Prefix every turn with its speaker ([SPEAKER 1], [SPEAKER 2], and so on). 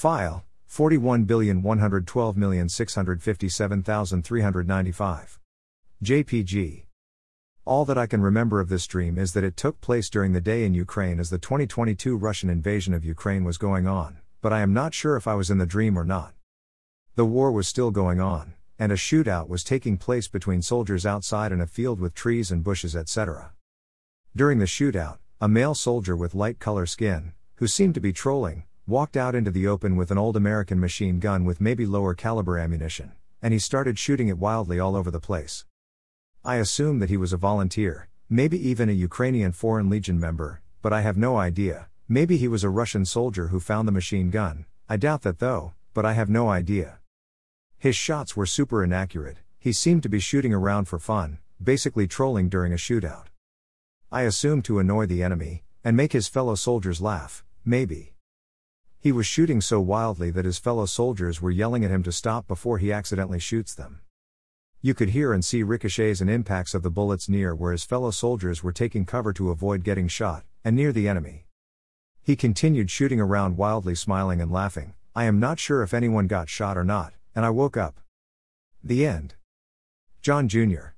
[SPEAKER 1] File 41,112,657,395. JPG. All that I can remember of this dream is that it took place during the day in Ukraine as the 2022 Russian invasion of Ukraine was going on, but I am not sure if I was in the dream or not. The war was still going on, and a shootout was taking place between soldiers outside in a field with trees and bushes, etc. During the shootout, a male soldier with light color skin, who seemed to be trolling, walked out into the open with an old American machine gun with maybe lower caliber ammunition, and he started shooting it wildly all over the place. I assume that he was a volunteer, maybe even a Ukrainian Foreign Legion member, but I have no idea. Maybe he was a Russian soldier who found the machine gun, I doubt that though, but I have no idea. His shots were super inaccurate, he seemed to be shooting around for fun, basically trolling during a shootout. I assume to annoy the enemy, and make his fellow soldiers laugh, maybe. He was shooting so wildly that his fellow soldiers were yelling at him to stop before he accidentally shoots them. You could hear and see ricochets and impacts of the bullets near where his fellow soldiers were taking cover to avoid getting shot, and near the enemy. He continued shooting around wildly, smiling and laughing. I am not sure if anyone got shot or not, and I woke up. The end. John Jr.